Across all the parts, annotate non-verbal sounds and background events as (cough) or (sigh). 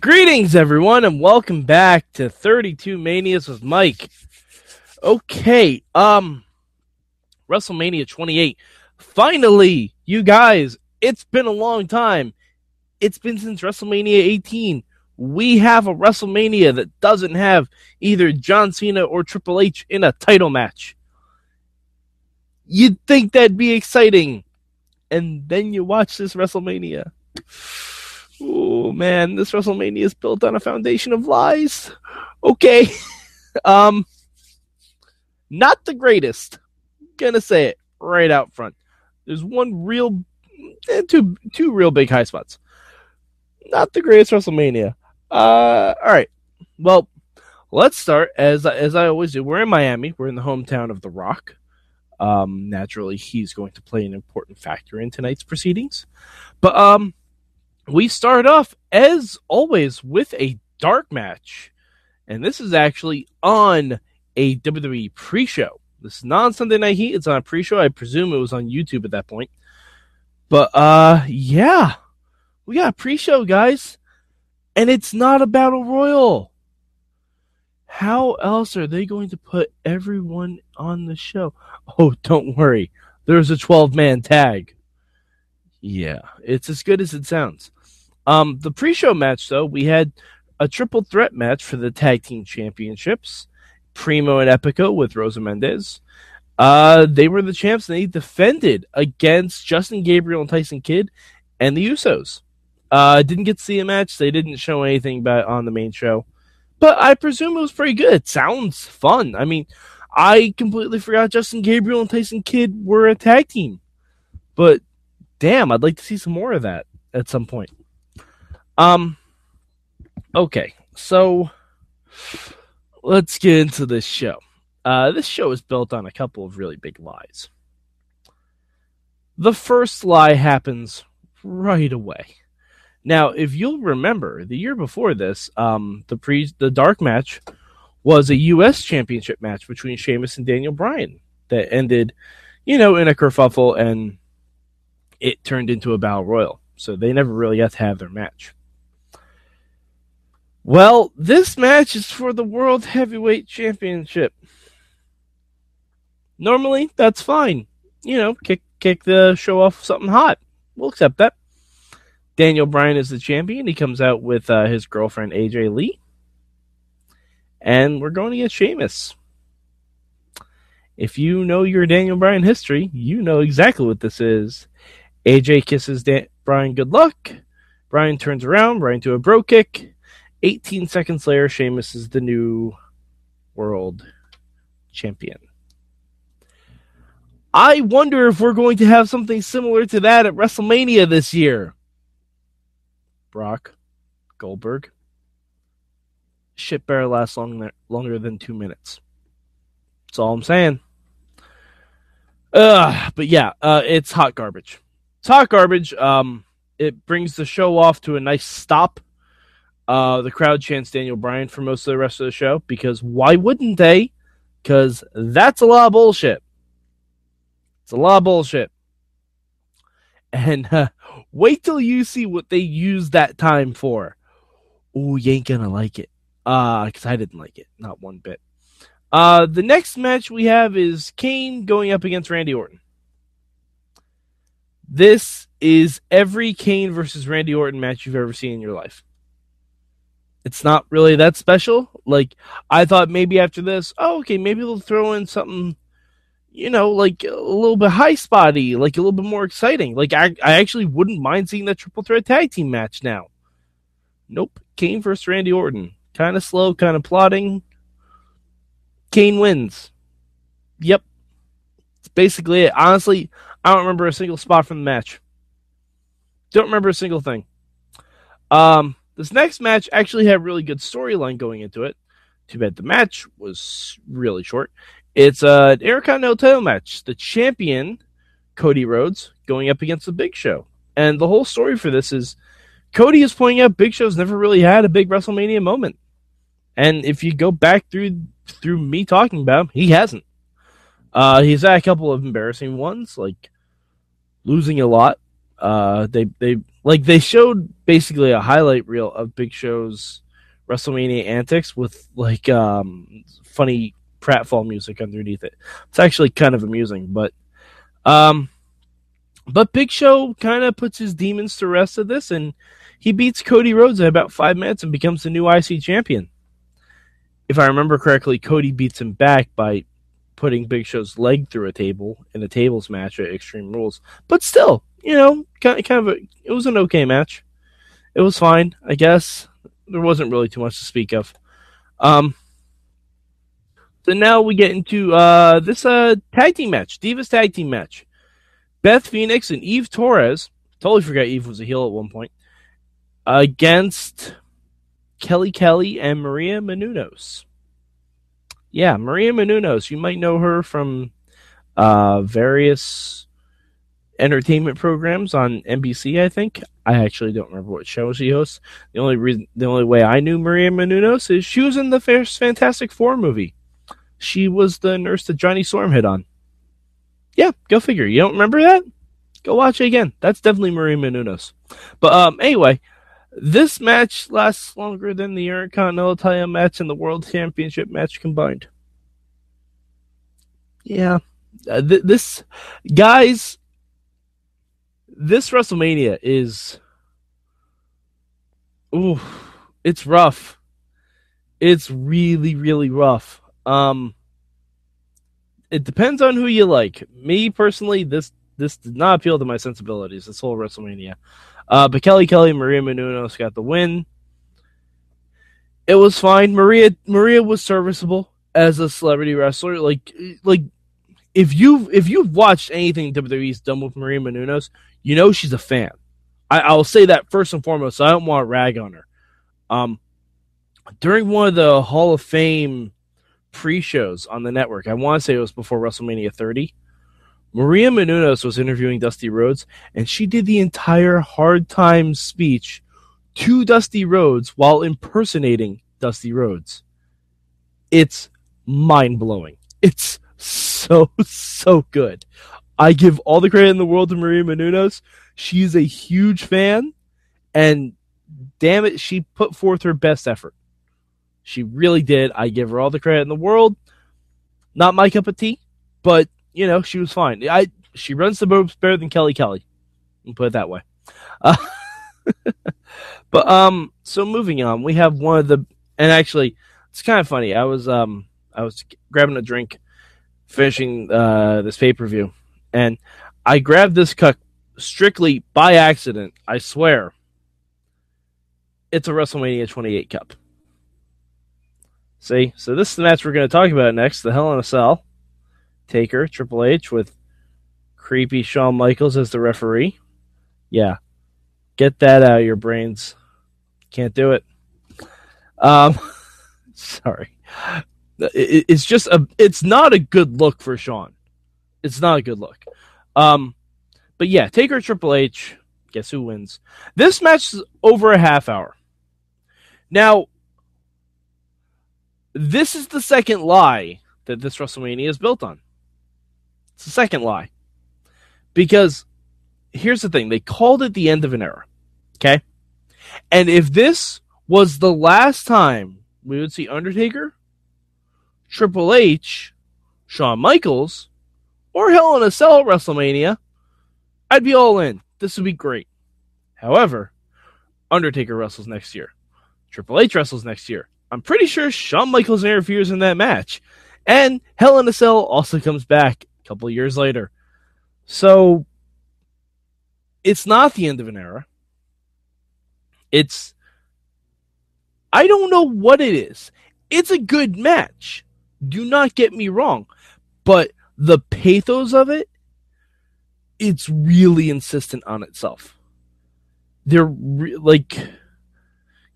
Greetings, everyone, and welcome back to 32 Manias with Mike. Okay, um, WrestleMania 28. Finally, you guys, it's been a long time. It's been since WrestleMania 18. We have a WrestleMania that doesn't have either John Cena or Triple H in a title match. You'd think that'd be exciting. And then you watch this WrestleMania. Oh man, this WrestleMania is built on a foundation of lies. Okay. (laughs) um not the greatest. Gonna say it right out front. There's one real eh, two two real big high spots. Not the greatest WrestleMania. Uh all right. Well, let's start as as I always do. We're in Miami. We're in the hometown of The Rock. Um naturally he's going to play an important factor in tonight's proceedings. But um we start off as always with a dark match. And this is actually on a WWE pre show. This is not on Sunday Night Heat, it's on a pre show. I presume it was on YouTube at that point. But uh yeah. We got a pre show, guys. And it's not a battle royal. How else are they going to put everyone on the show? Oh, don't worry. There's a 12 man tag. Yeah, it's as good as it sounds. Um, the pre-show match, though, we had a triple threat match for the tag team championships. Primo and Epico with Rosa Mendez. Uh, they were the champs and they defended against Justin Gabriel and Tyson Kidd and the Usos. Uh, didn't get to see a match. They didn't show anything about on the main show, but I presume it was pretty good. It sounds fun. I mean, I completely forgot Justin Gabriel and Tyson Kidd were a tag team, but damn, I'd like to see some more of that at some point. Um, okay, so let's get into this show. Uh, this show is built on a couple of really big lies. The first lie happens right away. Now, if you'll remember, the year before this, um, the pre the dark match was a U.S. Championship match between Sheamus and Daniel Bryan that ended, you know, in a kerfuffle, and it turned into a battle royal. So they never really got to have their match. Well, this match is for the World Heavyweight Championship. Normally, that's fine. You know, kick kick the show off something hot. We'll accept that. Daniel Bryan is the champion. He comes out with uh, his girlfriend AJ Lee, and we're going to get Sheamus. If you know your Daniel Bryan history, you know exactly what this is. AJ kisses Dan- Bryan good luck. Bryan turns around, right into a bro kick. 18 seconds later, Sheamus is the new world champion. I wonder if we're going to have something similar to that at WrestleMania this year. Brock, Goldberg. Shit better last longer, longer than two minutes. That's all I'm saying. Uh, but yeah, uh, it's hot garbage. It's hot garbage. Um, it brings the show off to a nice stop uh, the crowd chants Daniel Bryan for most of the rest of the show because why wouldn't they? Because that's a lot of bullshit. It's a lot of bullshit. And uh, wait till you see what they use that time for. Oh, you ain't gonna like it. Uh, because I didn't like it, not one bit. Uh, the next match we have is Kane going up against Randy Orton. This is every Kane versus Randy Orton match you've ever seen in your life it's not really that special. Like I thought maybe after this, oh okay, maybe they'll throw in something, you know, like a little bit high spotty, like a little bit more exciting. Like I, I actually wouldn't mind seeing that triple threat tag team match now. Nope, Kane versus Randy Orton, kind of slow, kind of plotting. Kane wins. Yep, it's basically it. Honestly, I don't remember a single spot from the match. Don't remember a single thing. Um, this next match actually had really good storyline going into it. Too bad the match was really short. It's uh, an Intercontinental title match. The champion, Cody Rhodes, going up against the Big Show. And the whole story for this is Cody is pointing out Big Show's never really had a big WrestleMania moment. And if you go back through through me talking about him, he hasn't. Uh, he's had a couple of embarrassing ones, like losing a lot. Uh, they they like they showed basically a highlight reel of Big Show's WrestleMania antics with like um, funny pratfall music underneath it. It's actually kind of amusing, but um, but Big Show kind of puts his demons to rest of this, and he beats Cody Rhodes in about five minutes and becomes the new IC champion. If I remember correctly, Cody beats him back by putting Big Show's leg through a table in a tables match at Extreme Rules. But still, you know, kind kind of a, it was an okay match. It was fine, I guess. There wasn't really too much to speak of. Um, so now we get into uh, this uh, tag team match, Divas tag team match. Beth Phoenix and Eve Torres. Totally forgot Eve was a heel at one point. Against Kelly Kelly and Maria Menounos. Yeah, Maria Menounos. You might know her from uh, various entertainment programs on NBC. I think I actually don't remember what show she hosts. The only reason, the only way I knew Maria Menounos is she was in the first Fantastic Four movie. She was the nurse that Johnny Storm hit on. Yeah, go figure. You don't remember that? Go watch it again. That's definitely Maria Menounos. But um, anyway, this match lasts longer than the Intercontinental title match and the World Championship match combined. Yeah, uh, th- this guys, this WrestleMania is, ooh, it's rough. It's really, really rough. Um, it depends on who you like. Me personally, this this did not appeal to my sensibilities. This whole WrestleMania. Uh, but Kelly Kelly Maria Menounos got the win. It was fine. Maria Maria was serviceable as a celebrity wrestler. Like like if you if you've watched anything WWE's done with Maria Menounos, you know she's a fan. I, I'll say that first and foremost. I don't want to rag on her. Um, during one of the Hall of Fame pre-shows on the network, I want to say it was before WrestleMania 30 Maria Menounos was interviewing Dusty Rhodes, and she did the entire Hard Times speech to Dusty Rhodes while impersonating Dusty Rhodes. It's mind blowing. It's so, so good. I give all the credit in the world to Maria Menounos. She's a huge fan, and damn it, she put forth her best effort. She really did. I give her all the credit in the world. Not my cup of tea, but you know, she was fine. I she runs the ropes better than Kelly Kelly. Put it that way. Uh, (laughs) but um, so moving on, we have one of the and actually, it's kind of funny. I was um, I was grabbing a drink, finishing uh this pay per view, and I grabbed this cup strictly by accident. I swear. It's a WrestleMania 28 cup. See, so this is the match we're going to talk about next, the Hell in a Cell. Taker, Triple H, with creepy Shawn Michaels as the referee. Yeah. Get that out of your brains. Can't do it. Um, (laughs) sorry. It, it's just a. It's not a good look for Shawn. It's not a good look. Um, but yeah, Taker Triple H. Guess who wins? This match is over a half hour. Now, this is the second lie that this WrestleMania is built on. It's the second lie. Because here's the thing they called it the end of an era. Okay? And if this was the last time we would see Undertaker, Triple H, Shawn Michaels, or Hell in a Cell at WrestleMania, I'd be all in. This would be great. However, Undertaker wrestles next year. Triple H wrestles next year. I'm pretty sure Shawn Michaels interferes in that match. And Hell in a Cell also comes back couple years later. So it's not the end of an era. It's I don't know what it is. It's a good match. Do not get me wrong. But the pathos of it, it's really insistent on itself. They're re- like,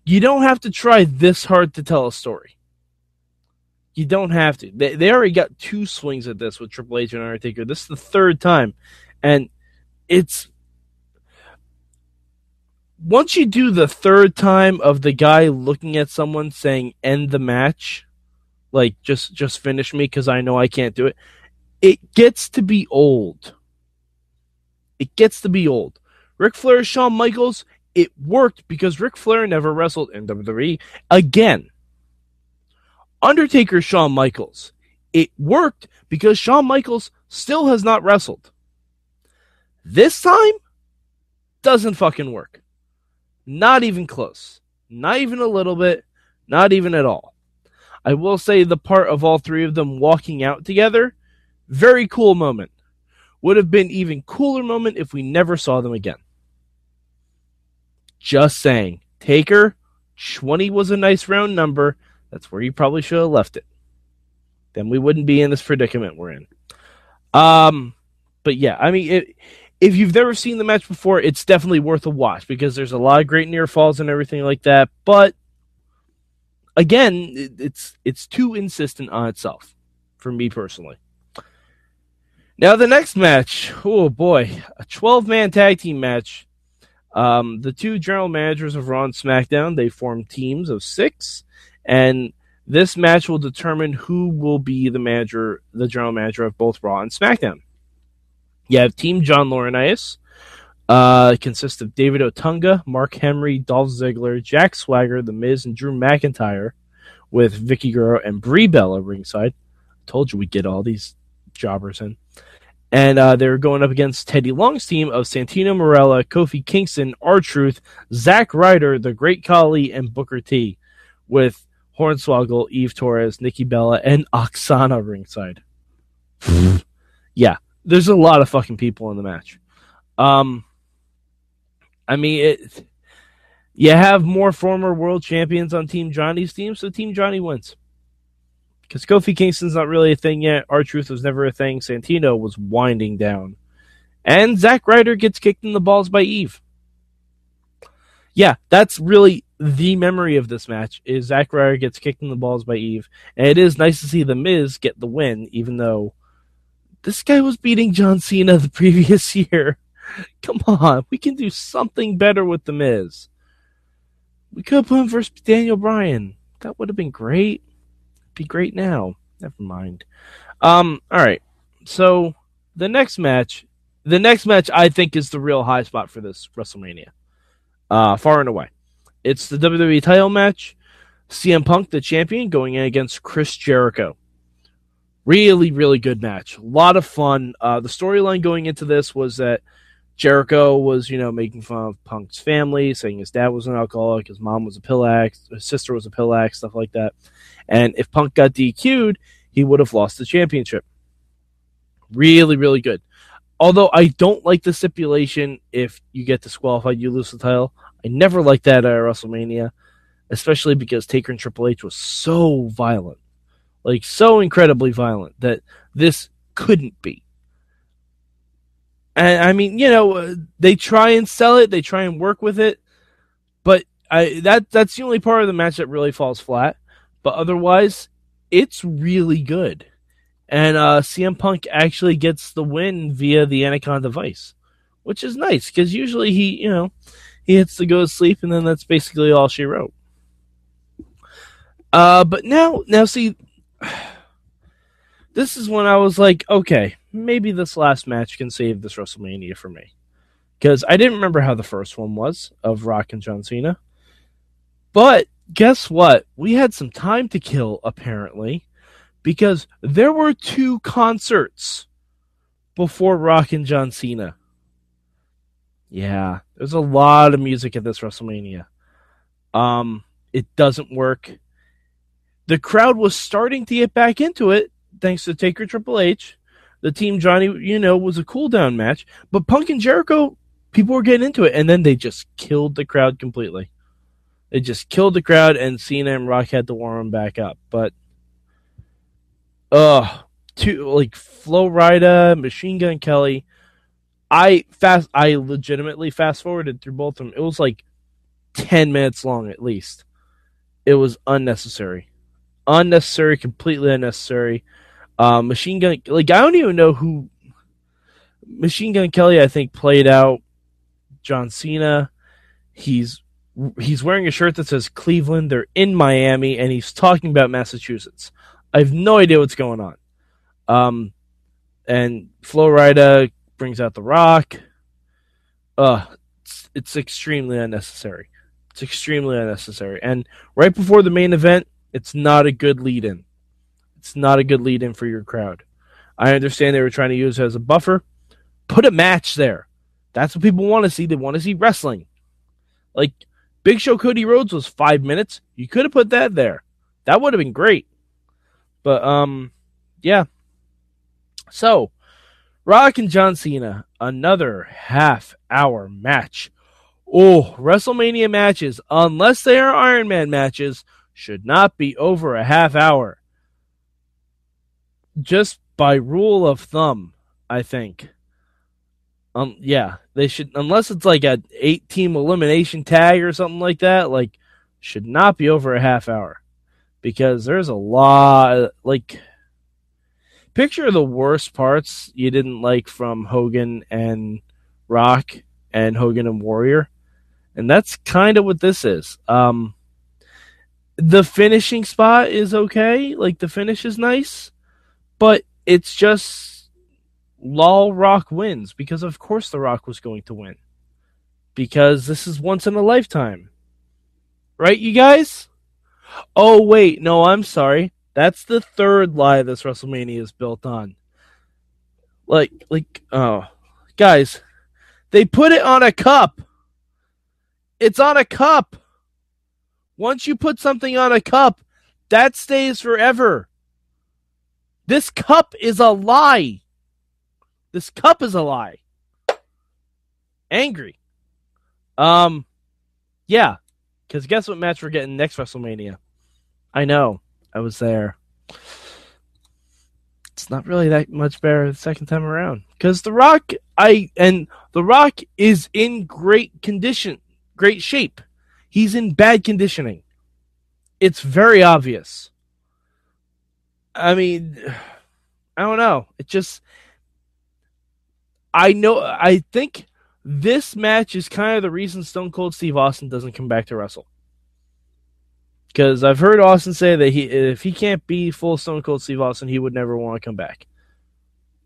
you don't have to try this hard to tell a story. You don't have to. They, they already got two swings at this with Triple H and Undertaker. This is the third time. And it's once you do the third time of the guy looking at someone saying end the match, like just just finish me because I know I can't do it, it gets to be old. It gets to be old. Ric Flair, Shawn Michaels, it worked because Ric Flair never wrestled in WWE again. Undertaker, Shawn Michaels, it worked because Shawn Michaels still has not wrestled. This time, doesn't fucking work. Not even close. Not even a little bit. Not even at all. I will say the part of all three of them walking out together, very cool moment. Would have been even cooler moment if we never saw them again. Just saying. Taker, 20 was a nice round number. That's where you probably should have left it. Then we wouldn't be in this predicament we're in. Um, but yeah, I mean, it, if you've never seen the match before, it's definitely worth a watch because there's a lot of great near falls and everything like that. But again, it's it's too insistent on itself for me personally. Now the next match, oh boy, a 12 man tag team match. Um, the two general managers of Raw and SmackDown they form teams of six, and this match will determine who will be the manager, the general manager of both Raw and SmackDown. You have Team John Laurinaitis. Uh, consists of David Otunga, Mark Henry, Dolph Ziggler, Jack Swagger, The Miz, and Drew McIntyre, with Vickie Guerrero and Brie Bella ringside. I Told you we'd get all these jobbers in. And uh, they're going up against Teddy Long's team of Santino Marella, Kofi Kingston, R Truth, Zack Ryder, The Great Khali, and Booker T, with Hornswoggle, Eve Torres, Nikki Bella, and Aksana ringside. (laughs) yeah, there's a lot of fucking people in the match. Um, I mean, it. You have more former world champions on Team Johnny's team, so Team Johnny wins. Because Kofi Kingston's not really a thing yet. R Truth was never a thing. Santino was winding down. And Zack Ryder gets kicked in the balls by Eve. Yeah, that's really the memory of this match is Zack Ryder gets kicked in the balls by Eve. And it is nice to see The Miz get the win, even though this guy was beating John Cena (laughs) the previous year. (laughs) Come on, we can do something better with The Miz. We could put him versus Daniel Bryan. That would have been great. Be great now. Never mind. Um, all right. So the next match, the next match, I think is the real high spot for this WrestleMania. Uh, far and away, it's the WWE title match. CM Punk, the champion, going in against Chris Jericho. Really, really good match. A lot of fun. Uh, the storyline going into this was that Jericho was, you know, making fun of Punk's family, saying his dad was an alcoholic, his mom was a pill addict, his sister was a pill addict, stuff like that. And if Punk got DQ'd, he would have lost the championship. Really, really good. Although I don't like the stipulation if you get disqualified, you lose the title. I never liked that at WrestleMania, especially because Taker and Triple H was so violent like so incredibly violent that this couldn't be. And I mean, you know, they try and sell it, they try and work with it, but I that that's the only part of the match that really falls flat. But otherwise, it's really good. And uh, CM Punk actually gets the win via the Anaconda Vice, which is nice because usually he, you know, he hits to go to sleep, and then that's basically all she wrote. Uh, but now, now see, (sighs) this is when I was like, okay, maybe this last match can save this WrestleMania for me. Because I didn't remember how the first one was of Rock and John Cena. But guess what? We had some time to kill, apparently, because there were two concerts before Rock and John Cena. Yeah, there's a lot of music at this WrestleMania. Um, it doesn't work the crowd was starting to get back into it thanks to Taker Triple H. The team Johnny, you know, was a cool down match, but Punk and Jericho, people were getting into it, and then they just killed the crowd completely. They just killed the crowd, and Cena and Rock had to warm them back up. But, uh, two like Flo Rida, Machine Gun Kelly. I fast, I legitimately fast forwarded through both of them. It was like ten minutes long at least. It was unnecessary unnecessary, completely unnecessary. Um, Machine Gun, like I don't even know who Machine Gun Kelly. I think played out John Cena. He's he's wearing a shirt that says Cleveland. They're in Miami, and he's talking about Massachusetts. I have no idea what's going on. Um, and Flo Rida brings out the Rock. Uh, it's extremely unnecessary. It's extremely unnecessary. And right before the main event, it's not a good lead in. It's not a good lead in for your crowd. I understand they were trying to use it as a buffer. Put a match there. That's what people want to see. They want to see wrestling. Like Big Show Cody Rhodes was five minutes. You could have put that there. That would have been great. But um, yeah. So, Rock and John Cena, another half hour match. Oh, WrestleMania matches, unless they are Iron Man matches, should not be over a half hour. Just by rule of thumb, I think. Um, yeah, they should unless it's like a eight team elimination tag or something like that. Like, should not be over a half hour because there's a lot. Like, picture the worst parts you didn't like from Hogan and Rock and Hogan and Warrior, and that's kind of what this is. Um, the finishing spot is okay, like the finish is nice, but it's just Law Rock wins because of course the Rock was going to win because this is once in a lifetime, right, you guys? Oh wait, no, I'm sorry. That's the third lie this WrestleMania is built on. Like, like, oh, guys, they put it on a cup. It's on a cup. Once you put something on a cup, that stays forever. This cup is a lie. This cup is a lie. Angry. Um, yeah. Because guess what match we're getting next WrestleMania? I know. I was there. It's not really that much better the second time around. Because The Rock, I and The Rock is in great condition, great shape. He's in bad conditioning. It's very obvious. I mean, (sighs) I don't know. It just I know I think this match is kind of the reason Stone Cold Steve Austin doesn't come back to wrestle. Because I've heard Austin say that he if he can't be full Stone Cold Steve Austin, he would never want to come back.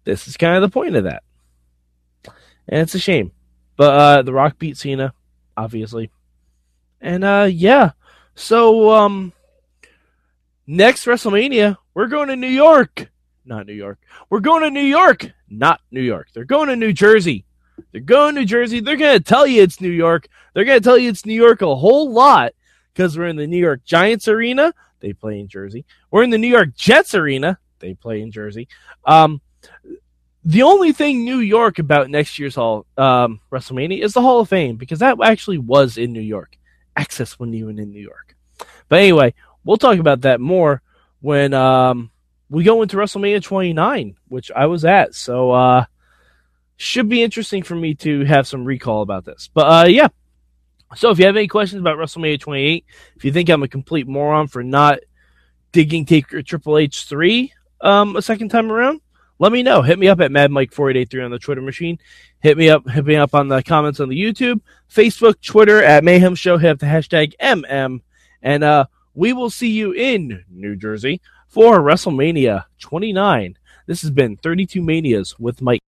This is kind of the point of that. And it's a shame. But uh The Rock beat Cena, obviously. And uh yeah. So um next WrestleMania, we're going to New York. Not New York. We're going to New York. Not New York. They're going to New Jersey. They're going to New Jersey. They're going to tell you it's New York. They're going to tell you it's New York a whole lot because we're in the New York Giants arena. They play in Jersey. We're in the New York Jets arena. They play in Jersey. Um, the only thing New York about next year's Hall um, WrestleMania is the Hall of Fame because that actually was in New York. Axxess wasn't even in New York. But anyway, we'll talk about that more when um, we go into WrestleMania 29, which I was at. So uh, should be interesting for me to have some recall about this. But uh, yeah, so if you have any questions about WrestleMania 28, if you think I'm a complete moron for not digging Taker Triple H 3 um, a second time around, let me know. Hit me up at MadMike4883 on the Twitter machine. Hit me up, hit me up on the comments on the YouTube, Facebook, Twitter at Mayhem Show. Hit the hashtag MM. And uh, we will see you in New Jersey for WrestleMania 29. This has been 32 Manias with Mike.